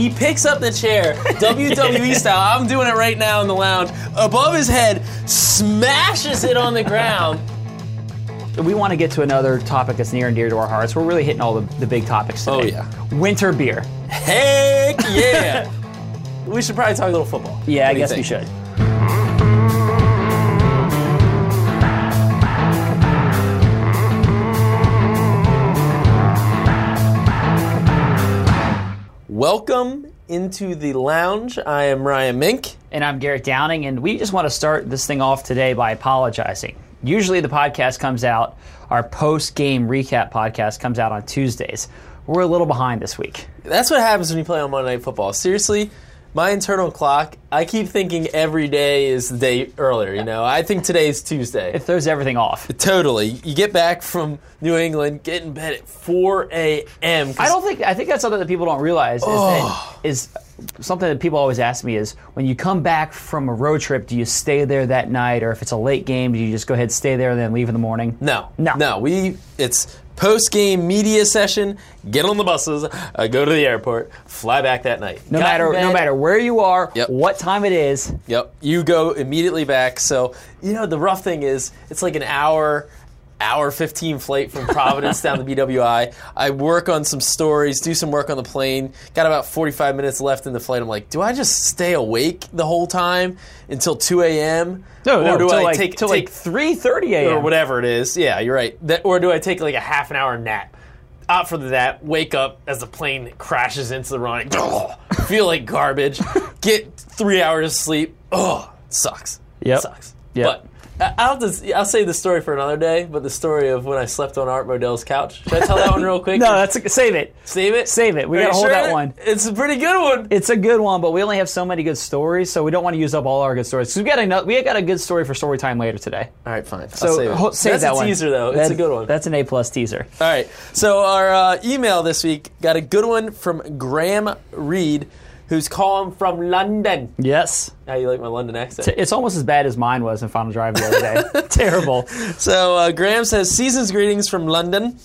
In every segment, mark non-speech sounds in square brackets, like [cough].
He picks up the chair, WWE style. I'm doing it right now in the lounge. Above his head, smashes it on the ground. We want to get to another topic that's near and dear to our hearts. We're really hitting all the, the big topics today. Oh, yeah. Winter beer. Heck yeah! [laughs] we should probably talk a little football. Yeah, What I guess we should. Welcome into the lounge. I am Ryan Mink. And I'm Garrett Downing, and we just want to start this thing off today by apologizing. Usually the podcast comes out, our post game recap podcast comes out on Tuesdays. We're a little behind this week. That's what happens when you play on Monday Night Football. Seriously, my internal clock, I keep thinking every day is the day earlier, you know? I think today is Tuesday. It throws everything off. Totally. You get back from New England, get in bed at 4 a.m. I don't think I think that's something that people don't realize is, that, oh. is something that people always ask me is when you come back from a road trip, do you stay there that night, or if it's a late game, do you just go ahead stay there and then leave in the morning? No, No. no. We it's post game media session. Get on the buses, uh, go to the airport, fly back that night. No Got matter no matter where you are, Yep. what time it is. Yep, you go immediately back. So you know the rough thing is it's like an hour. Hour 15 flight from Providence down to BWI. I work on some stories, do some work on the plane. Got about 45 minutes left in the flight. I'm like, do I just stay awake the whole time until 2 a.m.? No, or do I like, take, till take like three thirty a.m. or whatever it is. Yeah, you're right. That, or do I take like a half an hour nap? Out for the nap, wake up as the plane crashes into the running. feel like garbage. [laughs] Get three hours of sleep. Oh, sucks. Yep. sucks. Yep. But I- I'll just I'll say the story for another day. But the story of when I slept on Art Modell's couch. Should I tell that one real [laughs] quick? No, that's a, save it. save it. Save it. We Are gotta hold sure? that one. It's a pretty good one. It's a good one, but we only have so many good stories, so we don't want to use up all our good stories. Because we got a we got a good story for story time later today. All right, fine. I'll So save, it. ho- save That's that a one. teaser though. It's a good one. That's an A plus teaser. All right. So our uh, email this week got a good one from Graham Reed, who's calling from London. Yes, How you like my London accent? it's almost as bad as mine was in Final Drive the other day. [laughs] Terrible. So uh, Graham says, "Season's greetings from London."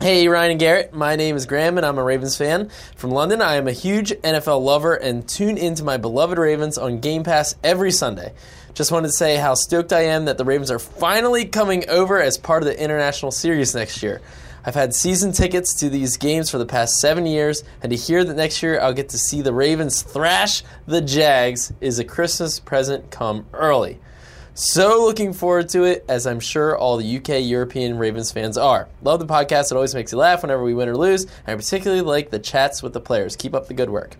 Hey Ryan and Garrett, my name is Graham and I'm a Ravens fan from London. I am a huge NFL lover and tune into my beloved Ravens on Game Pass every Sunday. Just wanted to say how stoked I am that the Ravens are finally coming over as part of the international series next year. I've had season tickets to these games for the past seven years, and to hear that next year I'll get to see the Ravens thrash the Jags is a Christmas present come early. So looking forward to it, as I'm sure all the UK European Ravens fans are. Love the podcast; it always makes you laugh whenever we win or lose. And I particularly like the chats with the players. Keep up the good work.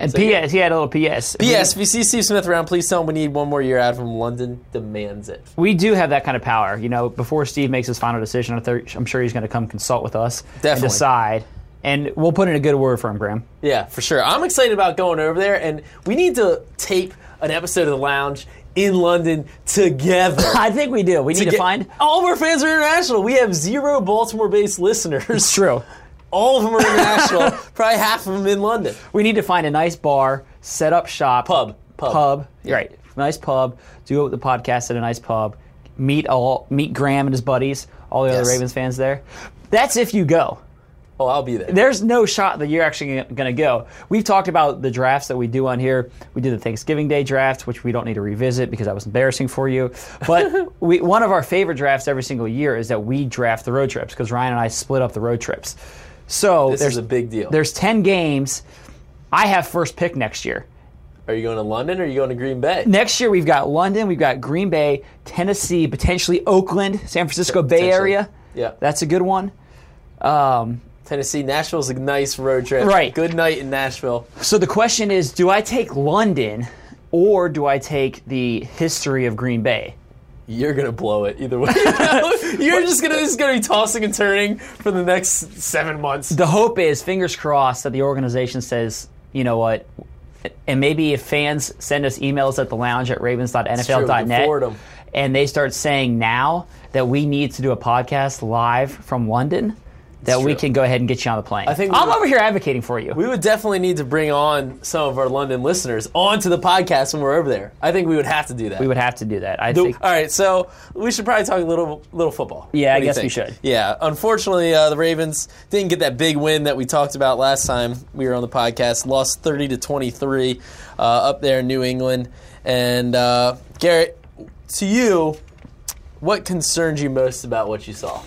And P.S. He had a little P.S. P.S. If you see Steve Smith around, please tell him we need one more year out of him. London demands it. We do have that kind of power. You know, before Steve makes his final decision, I'm sure he's going to come consult with us and decide. And we'll put in a good word for him, Graham. Yeah, for sure. I'm excited about going over there, and we need to tape an episode of the Lounge in London together. [laughs] I think we do. We need to, get- find. all of our fans are international. We have zero Baltimore-based listeners. It's true. All of them are international. [laughs] probably half of them in London. We need to find a nice bar, set up shop, Pub. Pub. pub. Yeah. Right, nice pub. Do the podcast at a nice pub. Meet all meet Graham and his buddies, all the Yes. other Ravens fans there. That's if you go. Oh, I'll be there. There's no shot that you're actually going to go. We've talked about the drafts that we do on here. We did the Thanksgiving Day draft, which we don't need to revisit because that was embarrassing for you. But [laughs] we, one of our favorite drafts every single year is that we draft the road trips because Ryan and I split up the road trips. So This there's is a big deal. There's ten games. I have first pick next year. Are you going to London or are you going to Green Bay? Next year we've got London, we've got Green Bay, Tennessee, potentially Oakland, San Francisco Bay Area. Yeah. That's a good one. Um, Tennessee, Nashville's a nice road trip. Right. Good night in Nashville. so the question is, do I take London or do I take the history of Green Bay? You're gonna blow it either way. [laughs] You're just gonna just gonna be tossing and turning for the next seven months. The hope is, fingers crossed, that the organization says, you know what, and maybe if fans send us emails at the lounge at ravens.nfl.net and they start saying now that we need to do a podcast live from London, that we true. can go ahead and get you on the plane. I think I'm we- over here advocating for you. We would definitely need to bring on some of our London listeners onto the podcast when we're over there. I think we would have to do that. we would have to do that. I The- think. all right, so we should probably talk a little little football. Yeah, I What you guess we should. Yeah, unfortunately, uh, the Ravens didn't get that big win that we talked about last time we were on the podcast. Lost thirty to twenty three uh, up there in New England. And uh, Garrett, to you, what concerns you most about what you saw?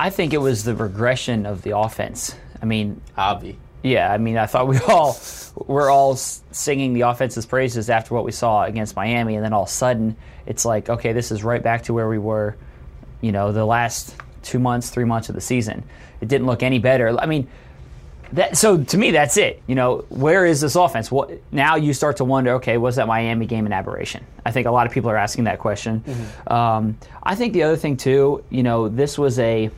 I think it was the regression of the offense. I mean, Avi. Yeah, I mean, I thought we all we're all singing the offense's praises after what we saw against Miami, and then all of a sudden it's like, okay, this is right back to where we were, you know, the last two months, three months of the season. It didn't look any better. I mean, that so to me that's it. You know, where is this offense? What now? You start to wonder, okay, was that Miami game an aberration? I think a lot of people are asking that question. Um, I think the other thing too, you know, this was a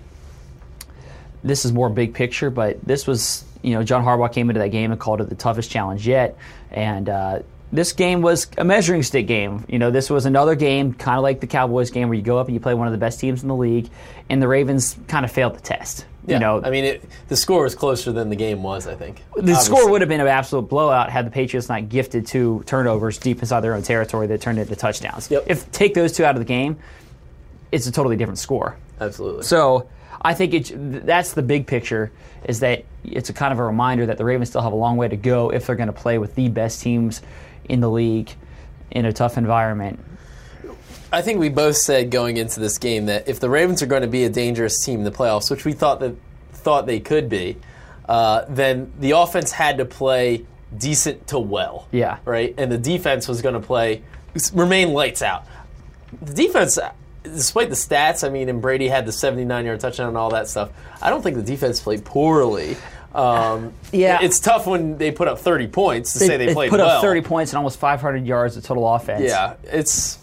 this is more big picture, but this was, you know, John Harbaugh came into that game and called it the toughest challenge yet. And uh, this game was a measuring stick game. You know, this was another game, kind of like the Cowboys game, where you go up and you play one of the best teams in the league, and the Ravens kind of failed the test. Yeah, You know, I mean, it, the score was closer than the game was. I think the score would have been an absolute blowout had the Patriots not gifted two turnovers deep inside their own territory that turned into touchdowns. Yep. If take those two out of the game, it's a totally different score. absolutely. So I think it, that's the big picture is that it's a kind of a reminder that the Ravens still have a long way to go if they're going to play with the best teams in the league in a tough environment. I think we both said going into this game that if the Ravens are going to be a dangerous team in the playoffs, which we thought that thought they could be, uh, then the offense had to play decent to well. Yeah. Right, and the defense was going to play remain lights out. The defense, despite the stats, I mean, and Brady had the 79 yard touchdown and all that stuff. I don't think the defense played poorly. Um, Yeah. it's tough when they put up 30 points to say they, played put well. up 30 points and almost 500 yards of total offense. Yeah, it's.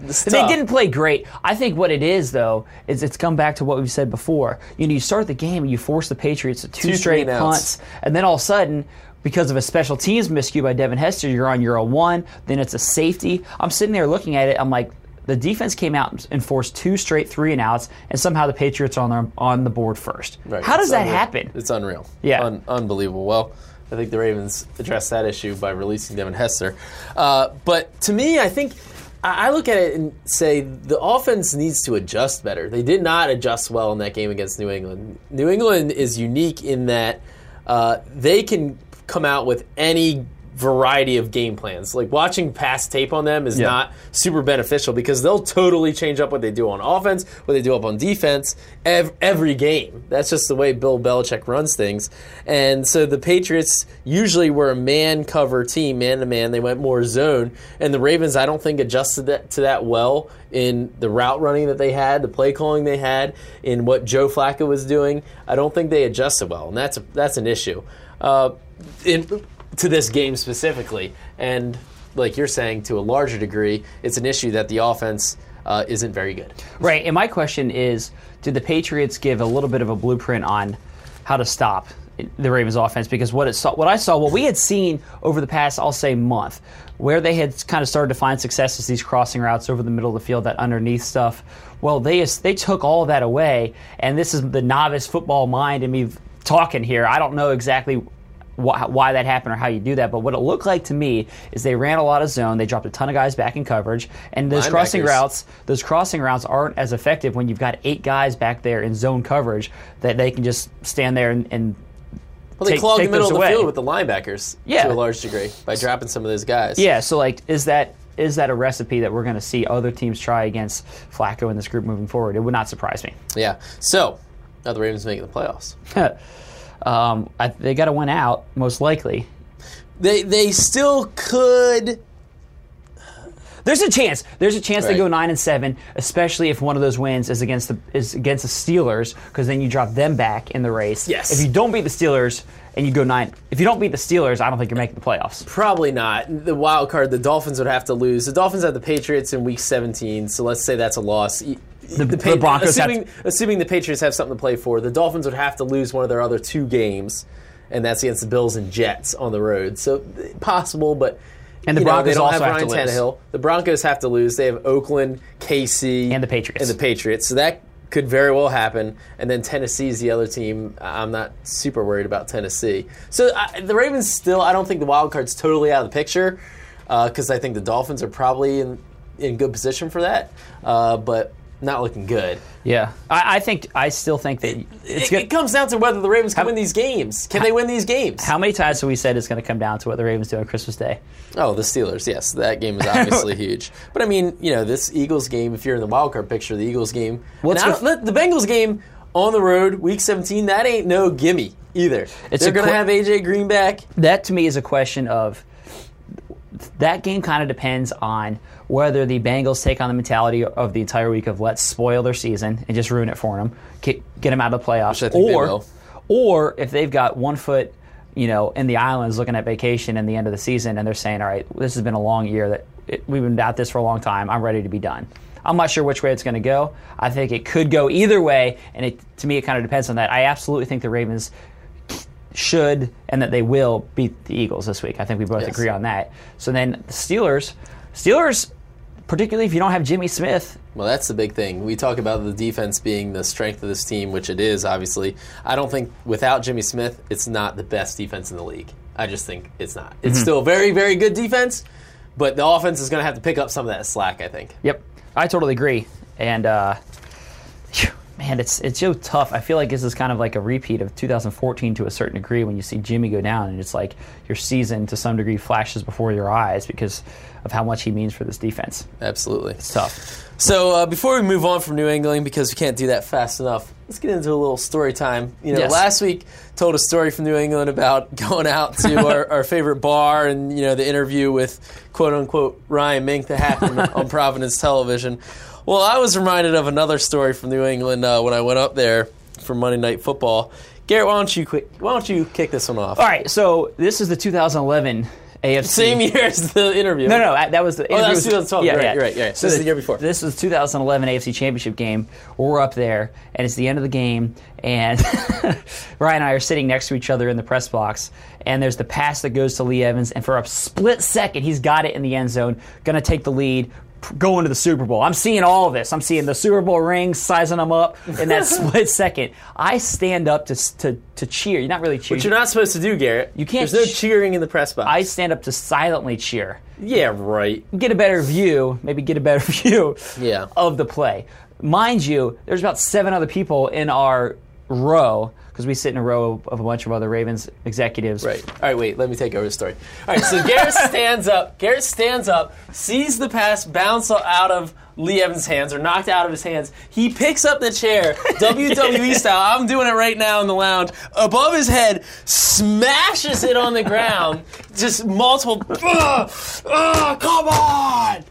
it's They didn't play great. I think what it is, though, is it's come back to what we've said before. You know, you start the game and you force the Patriots to two, Two straight punts, and then all of a sudden, because of a special teams miscue by Devin Hester, you're on Euro one. Then it's a safety. I'm sitting there looking at it. I'm like, the defense came out and forced two straight three and outs, and somehow the Patriots are on their, on the board first. Right, How does that unreal. happen? It's unreal. Yeah. Un- unbelievable. Well, I think the Ravens addressed that issue by releasing Devin Hester. Uh, but to me, I think I I look at it and say the offense needs to adjust better. They did not adjust well in that game against New England. New England is unique in that uh, they can come out with any variety of game plans. Like watching past tape on them is Yeah. not super beneficial because they'll totally change up what they do on offense, what they do up on defense, ev- every game. That's just the way Bill Belichick runs things. And so the Patriots usually were a man cover team, man to man. They went more zone. And the Ravens, I don't think, adjusted that, to that well in the route running that they had, the play calling they had, in what Joe Flacco was doing. I don't think they adjusted well. And that's, a, that's an issue. Uh, in, to this game specifically. And like you're saying, to a larger degree, it's an issue that the offense uh, isn't very good. Right. And my question is did the Patriots give a little bit of a blueprint on how to stop the Ravens offense? Because what, it saw, what I saw, what we had seen over the past, I'll say, month, where they had kind of started to find success is these crossing routes over the middle of the field, that underneath stuff. Well, they, they took all that away. And this is the novice football mind in me talking here. I don't know exactly why, why that happened or how you do that. But what it looked like to me is they ran a lot of zone. They dropped a ton of guys back in coverage, and those crossing routes, those crossing routes aren't as effective when you've got eight guys back there in zone coverage that they can just stand there and. and Well, they take- clogged take the middle of the away. field with the linebackers Yeah. to a large degree by dropping some of those guys. yeah, so like, is that is that a recipe that we're going to see other teams try against Flacco in this group moving forward? It would not surprise me. Yeah. So, now the Ravens making the playoffs. [laughs] um, I, they got to win out most likely. They they still could. There's a chance. There's a chance they go nine and seven, especially if one of those wins is against the is against the Steelers, because then you drop them back in the race. Yes. If you don't beat the Steelers and you go nine, if you don't beat the Steelers, I don't think you're making the playoffs. Probably not. The wild card, the Dolphins would have to lose. The Dolphins have the Patriots in week 17, so let's say that's a loss. The, the Broncos have assuming, assuming the Patriots have something to play for, the Dolphins would have to lose one of their other two games, and that's against the Bills and Jets on the road. So possible, but And the you know, Broncos they don't also have have Ryan to lose. Tannehill. The Broncos have to lose. They have Oakland, KC, And the Patriots. and the Patriots. So that could very well happen. And then Tennessee is the other team. I'm not super worried about Tennessee. So I, the Ravens still, I don't think the wild card's totally out of the picture because I think the Dolphins are probably in in good position for that, uh, but not looking good. Yeah, I, I think I still think that it's It, good. it comes down to whether the Ravens can win these games. Can they win these games? How many times have we said it's going to come down to what the Ravens do on Christmas Day? Oh, the Steelers. Yes, that game is obviously [laughs] huge. But I mean, you know, this Eagles game. If you're in the wild card picture, the Eagles game. Well, and it's I gonna- don't- the Bengals game on the road, Week 17. That ain't no gimme either. It's They're going to qu- have AJ Green back. That to me is a question of that game kind of depends on whether the Bengals take on the mentality of the entire week of let's spoil their season and just ruin it for them, get, get them out of the playoffs, Which I think they or or if they've got one foot, you know, in the islands looking at vacation in the end of the season and they're saying, all right, this has been a long year that it, we've been at this for a long time. I'm ready to be done. I'm not sure which way it's going to go. I think it could go either way, and it, to me, it kind of depends on that. I absolutely think the Ravens should and that they will beat the Eagles this week. I think we both Yes. agree on that. So then the Steelers, Steelers, particularly if you don't have Jimmy Smith, Well, that's the big thing. We talk about the defense being the strength of this team, which it is, obviously. I don't think without Jimmy Smith, it's not the best defense in the league. I just think it's not. It's Mm-hmm. still very, very good defense, but the offense is going to have to pick up some of that slack, I think. Yep, I totally agree. And uh, man, it's it's so tough. I feel like this is kind of like a repeat of 2014 to a certain degree when you see Jimmy go down, and it's like your season to some degree flashes before your eyes because of how much he means for this defense. Absolutely. It's tough. So uh, before we move on from New England, because we can't do that fast enough, let's get into a little story time. You know, Yes. last week told a story from New England about [laughs] going out to [laughs] our, our favorite bar and you know the interview with quote unquote Ryan Mink that happened [laughs] on Providence Television. Well, I was reminded of another story from New England uh, when I went up there for Monday Night Football. Garrett, why don't you quick, why don't you kick this one off? All right, so this is the 2011 AFC. Same year as the interview. No, no, that was the. Oh, that was 2012. You're right, you're right, you're right. This is the year before. This was 2011 AFC Championship game. We're up there, and it's the end of the game, and [laughs] Ryan and I are sitting next to each other in the press box, and there's the pass that goes to Lee Evans, and for a split second, he's got it in the end zone, going to take the lead. P- to the Super Bowl. I'm seeing all of this. I'm seeing the Super Bowl rings, sizing them up in that [laughs] split second. I stand up to to, to cheer. You're not really cheering. Which you're not supposed to do, Garrett. You can't There's no ch- cheering in the press box. I stand up to silently cheer. yeah, right. get a better view, maybe get a better [laughs] view Yeah. of the play. Mind you, there's about seven other people in our row because we sit in a row of a bunch of other Ravens executives. Right. All right, wait, let me take over the story. All right, so Garrett [laughs] stands up. Garrett stands up, sees the pass bounce out of Lee Evans' hands or knocked out of his hands. He picks up the chair, [laughs] WWE style. I'm doing it right now in the lounge. Above his head, smashes it on the ground. Just multiple. [laughs] Ugh, ugh, come on!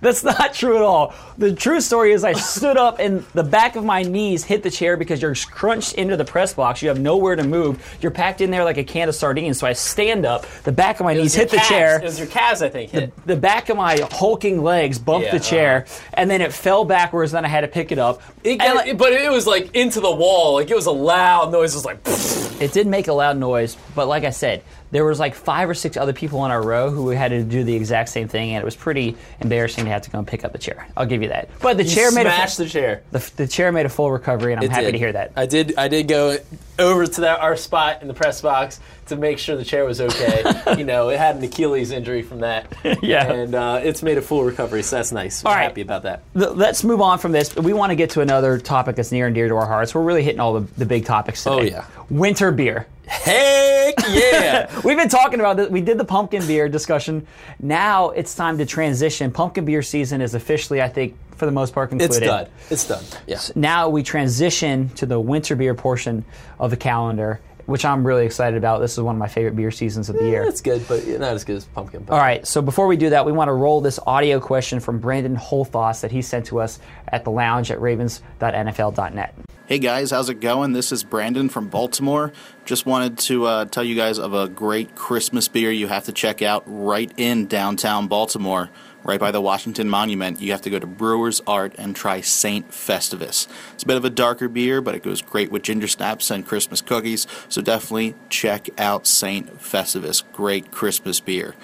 That's not true at all. The true story is I stood up and the back of my knees hit the chair because you're crunched into the press box. You have nowhere to move. You're packed in there like a can of sardines. So I stand up. The back of my knees hit the chair. It was your calves, I think. Hit. the back of my hulking legs bumped Yeah, the chair, and then it fell backwards. Then I had to pick it up. It got- like, but it was like into the wall. Like it was a loud noise. It was like. [laughs] It did make a loud noise, but like I said, there was like five or six other people in our row who had to do the exact same thing, and it was pretty embarrassing to have to go and pick up the chair. I'll give you that. But the chair made a the chair. the, the chair made a full recovery, and I'm It happy did. to hear that. I did. I did go over to that our spot in the press box to make sure the chair was okay. [laughs] you know, it had an Achilles injury from that. [laughs] Yeah. and uh, it's made a full recovery, so that's nice. I'm All right. happy about that. Th- Let's move on from this. We want to get to another topic that's near and dear to our hearts. We're really hitting all the, the big topics today. Oh, yeah. Winter beer. Heck yeah! [laughs] We've been talking about this. We did the pumpkin beer discussion. Now it's time to transition. Pumpkin beer season is officially, I think, for the most part, concluded. it's done. It's done. Yeah. now we transition to the winter beer portion of the calendar, which I'm really excited about. This is one of my favorite beer seasons of the year. It's good, but not as good as pumpkin. But All right, so before we do that, we want to roll this audio question from Brandon Holthos that he sent to us at the lounge at ravens.nfl.net. Hey guys, how's it going? This is Brandon from Baltimore. Just wanted to uh, tell you guys of a great Christmas beer you have to check out right in downtown Baltimore, right by the Washington Monument. You have to go to Brewer's Art and try St. Festivus. It's a bit of a darker beer, but it goes great with ginger snaps and Christmas cookies, so definitely check out St. Festivus. Great Christmas beer.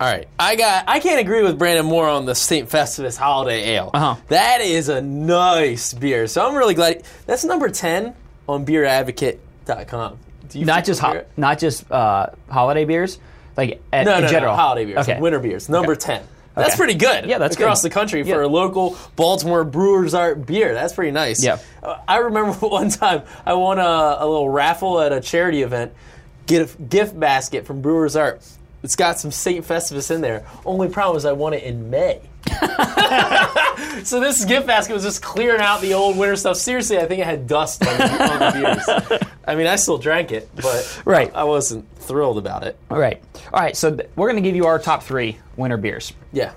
All right, I got. I can't agree with Brandon more on the St. Festivus Holiday Ale. Uh-huh. That is a nice beer. So I'm really glad. That's number ten on BeerAdvocate.com. Do you Not just ho- not just uh, holiday beers, like at, no, in no, general. no, holiday beers, Okay. winter beers. Number ten. That's pretty good. Yeah, that's across good. the country Yeah. for a local Baltimore Brewers Art beer. That's pretty nice. Yeah. Uh, I remember [laughs] one time I won a, a little raffle at a charity event. Get a gift basket from Brewers Art. It's got some St. Festivus in there. Only problem is I won it in May. [laughs] so this gift basket was just clearing out the old winter stuff. Seriously, I think it had dust on the, on the beers. I mean, I still drank it, but Right. I wasn't thrilled about it. All right. All right. So th- we're going to give you our top three winter beers. Yeah.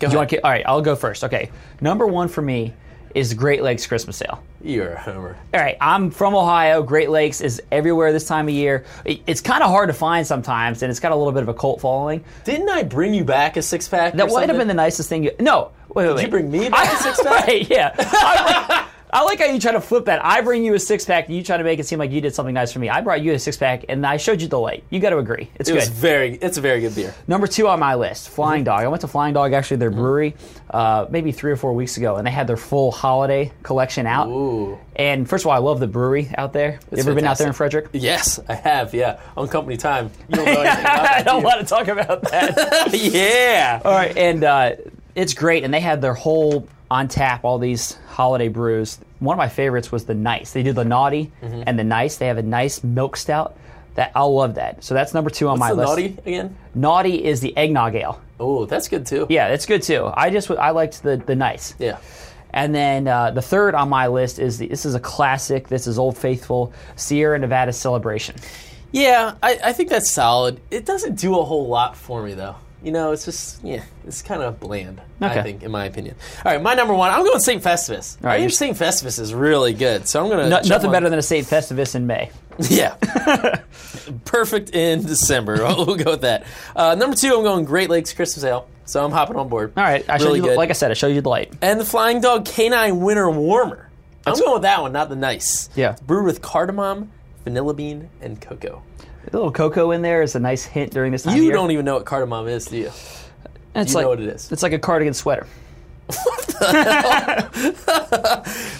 Go you ahead. want to? All right. I'll go first. Okay. Number one for me is Great Lakes Christmas Ale. You're a homer. All right, I'm from Ohio. Great Lakes is everywhere this time of year. It's kind of hard to find sometimes, and it's got a little bit of a cult following. Didn't I bring you back a six pack? That would have been the nicest thing. You, no, wait, wait, wait. you bring me back a [laughs] six-pack? Right, yeah. I, like how you try to flip that. I bring you a six pack, and you try to make it seem like you did something nice for me. I brought you a six pack, and I showed you the light. You got to agree. It's It good. very. It's a very good beer. Number two on my list, Flying Mm-hmm. Dog. I went to Flying Dog, actually, their brewery, uh, maybe three or four weeks ago, and they had their full holiday collection out. Ooh. And first of all, I love the brewery out there. you ever been out there in. Frederick? Yes, I have. Yeah, on company time. [laughs] You don't know I don't do want to talk about that. [laughs] yeah. all right, and uh, it's great, and they had their whole on tap, all these holiday brews. One of my favorites was the Nice. They do the Naughty Mm-hmm. and the Nice. They have a nice milk stout. That I love that. So that's number two on my the list. naughty again? Naughty is the eggnog ale. Oh, that's good too. Yeah, that's good too. I just I liked the the Nice. Yeah. And then uh, the third on my list is the, this is a classic. This is Old Faithful Sierra Nevada Celebration. Yeah, I, I think that's solid. It doesn't do a whole lot for me though. You know, it's just yeah, it's kind of bland. I think, in my opinion. All right, my number one. I'm going St. Festivus. right, I think St. Festivus is really good. So I'm gonna No, nothing on- better than a St. Festivus in May. [laughs] Yeah. Perfect in December. [laughs] we'll go with that. Uh, number two, I'm going Great Lakes Christmas Ale. So I'm hopping on board. All right, I showed really you, like I said, I showed you the light. and the Flying Dog Canine Winter Warmer. I'm going with that one, not the nice. Yeah. It's brewed with cardamom, vanilla bean, and cocoa. A little cocoa in there is a nice hint during this time. You don't even know what cardamom is, do you? It's you like, know what it is. It's like a cardigan sweater. [laughs]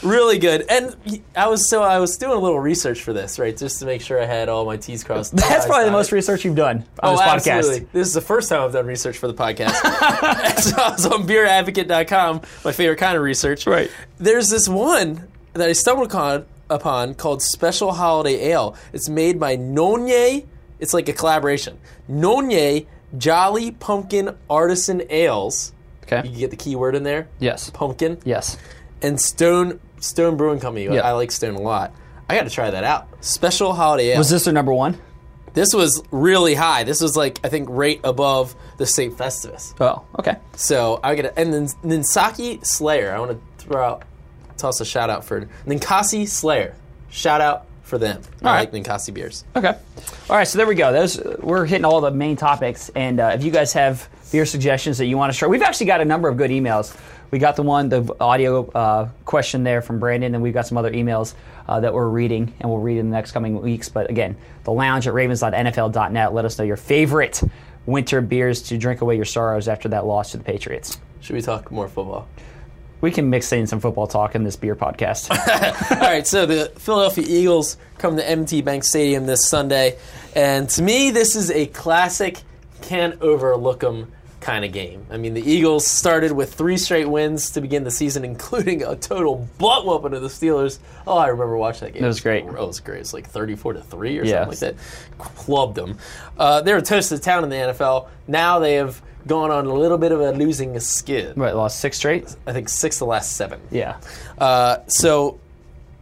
Really good. And I was so I was doing a little research for this, right, just to make sure I had all my T's crossed. [laughs] That's probably the most research you've done on Oh, this podcast. absolutely. This is the first time I've done research for the podcast. [laughs] so I was on beeradvocate.com, my favorite kind of research. Right. There's this one that I stumbled upon, upon called Special Holiday Ale. It's made by Nøgne. It's like a collaboration. Nøgne Jolly Pumpkin Artisan Ales. You Okay. can get the keyword in there. Yes. Pumpkin. Yes. And Stone Stone Brewing Company. Yeah. I like Stone a lot. I got to try that out. Special Holiday Ale. Was this their number one? This was really high. This was like I think right above the St. Festivus. Oh, okay. So I get and then Ninkasi Slayer. I want to throw out toss a shout out for Ninkasi Slayer. Shout out for them. I All like right. Ninkasi beers. Okay. All right, so there we go. Those we're hitting all the main topics, and uh, if you guys have beer suggestions that you want to share, we've actually got a number of good emails. We got the one, the audio uh, question there from Brandon, and we've got some other emails uh, that we're reading, and we'll read in the next coming weeks. But again, the lounge at ravens.nfl.net. Let us know your favorite winter beers to drink away your sorrows after that loss to the Patriots. Should we talk more football? We can mix in some football talk in this beer podcast. [laughs] All right, so the Philadelphia Eagles come to M&T Bank Stadium this Sunday, and to me, this is a classic can't overlook them kind of game. I mean, the Eagles started with three straight wins to begin the season, [laughs] including a total butt whooping of the Steelers. Oh, I remember watching that game. It was great. It was great. It's like thirty-four to three or Yeah. something like that. Clubbed them. Uh, they were toast of the town in the NFL. Now they have gone on a little bit of a losing skid. Right, lost six straight. I think six of the last seven. Yeah. Uh, so,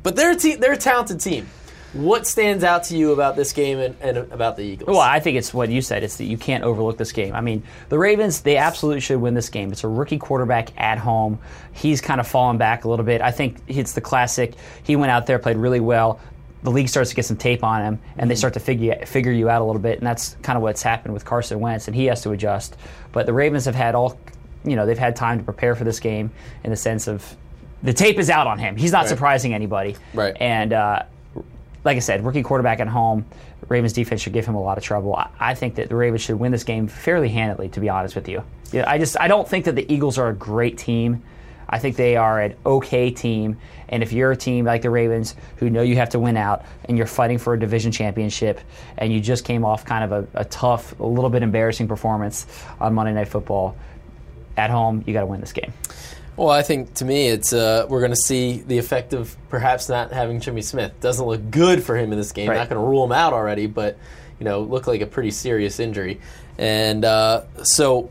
but they're a te- they're a talented team. What stands out to you about this game and, and about the Eagles? Well, I think it's what you said. It's that you can't overlook this game. I mean, the Ravens, they absolutely should win this game. It's a rookie quarterback at home. He's kind of fallen back a little bit. I think it's the classic. He went out there, played really well. The league starts to get some tape on him, and they start to figure figure you out a little bit. And that's kind of what's happened with Carson Wentz, and he has to adjust. But the Ravens have had all, you know, they've had time to prepare for this game in the sense of the tape is out on him. He's not Right. surprising anybody. Right. And uh, like I said, rookie quarterback at home. Ravens defense should give him a lot of trouble. I, think that the Ravens should win this game fairly handily. To be honest with you, yeah, I just I don't think that the Eagles are a great team. I think they are an okay team. And if you're a team like the Ravens who know you have to win out and you're fighting for a division championship and you just came off kind of a, a tough, a little bit embarrassing performance on Monday Night Football at home, you got to win this game. Well, I think to me, it's uh, we're going to see the effect of perhaps not having Jimmy Smith. Doesn't look good for him in this game. Right. Not going to rule him out already, but you know, looked like a pretty serious injury. And uh, so,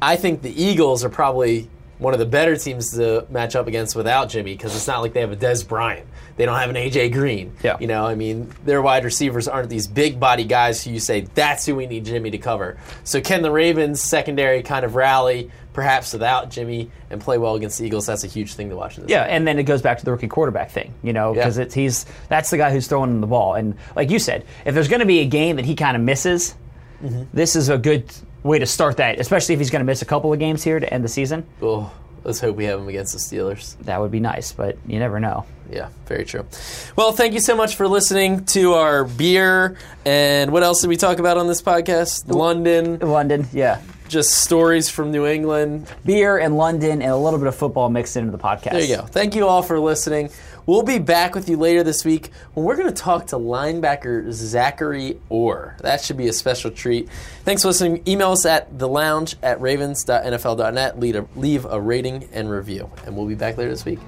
I think the Eagles are probably one of the better teams to match up against without Jimmy because it's not like they have a Dez Bryant. They don't have an AJ Green. Yeah. You know, I mean, their wide receivers aren't these big body guys who you say that's who we need Jimmy to cover. So can the Ravens secondary kind of rally perhaps without Jimmy and play well against the Eagles? That's a huge thing to watch in this. Yeah, and then it goes back to the rookie quarterback thing, you know, because Yeah. it's he's that's the guy who's throwing him the ball, and like you said, if there's going to be a game that he kind of misses, mm-hmm. this is a good way to start that, especially if he's going to miss a couple of games here to end the season. Oh, let's hope we have him against the Steelers. That would be nice, but you never know. Yeah, very true. Well, thank you so much for listening to our beer and what else did we talk about on this podcast? London, London, yeah, just stories from New England. beer and London and a little bit of football mixed into the podcast. There you go. Thank you all for listening. We'll be back with you later this week when we're going to talk to linebacker Zachary Orr. That should be a special treat. Thanks for listening. Email us at the lounge at ravens.nfl.net. Leave a, leave a rating and review. And we'll be back later this week.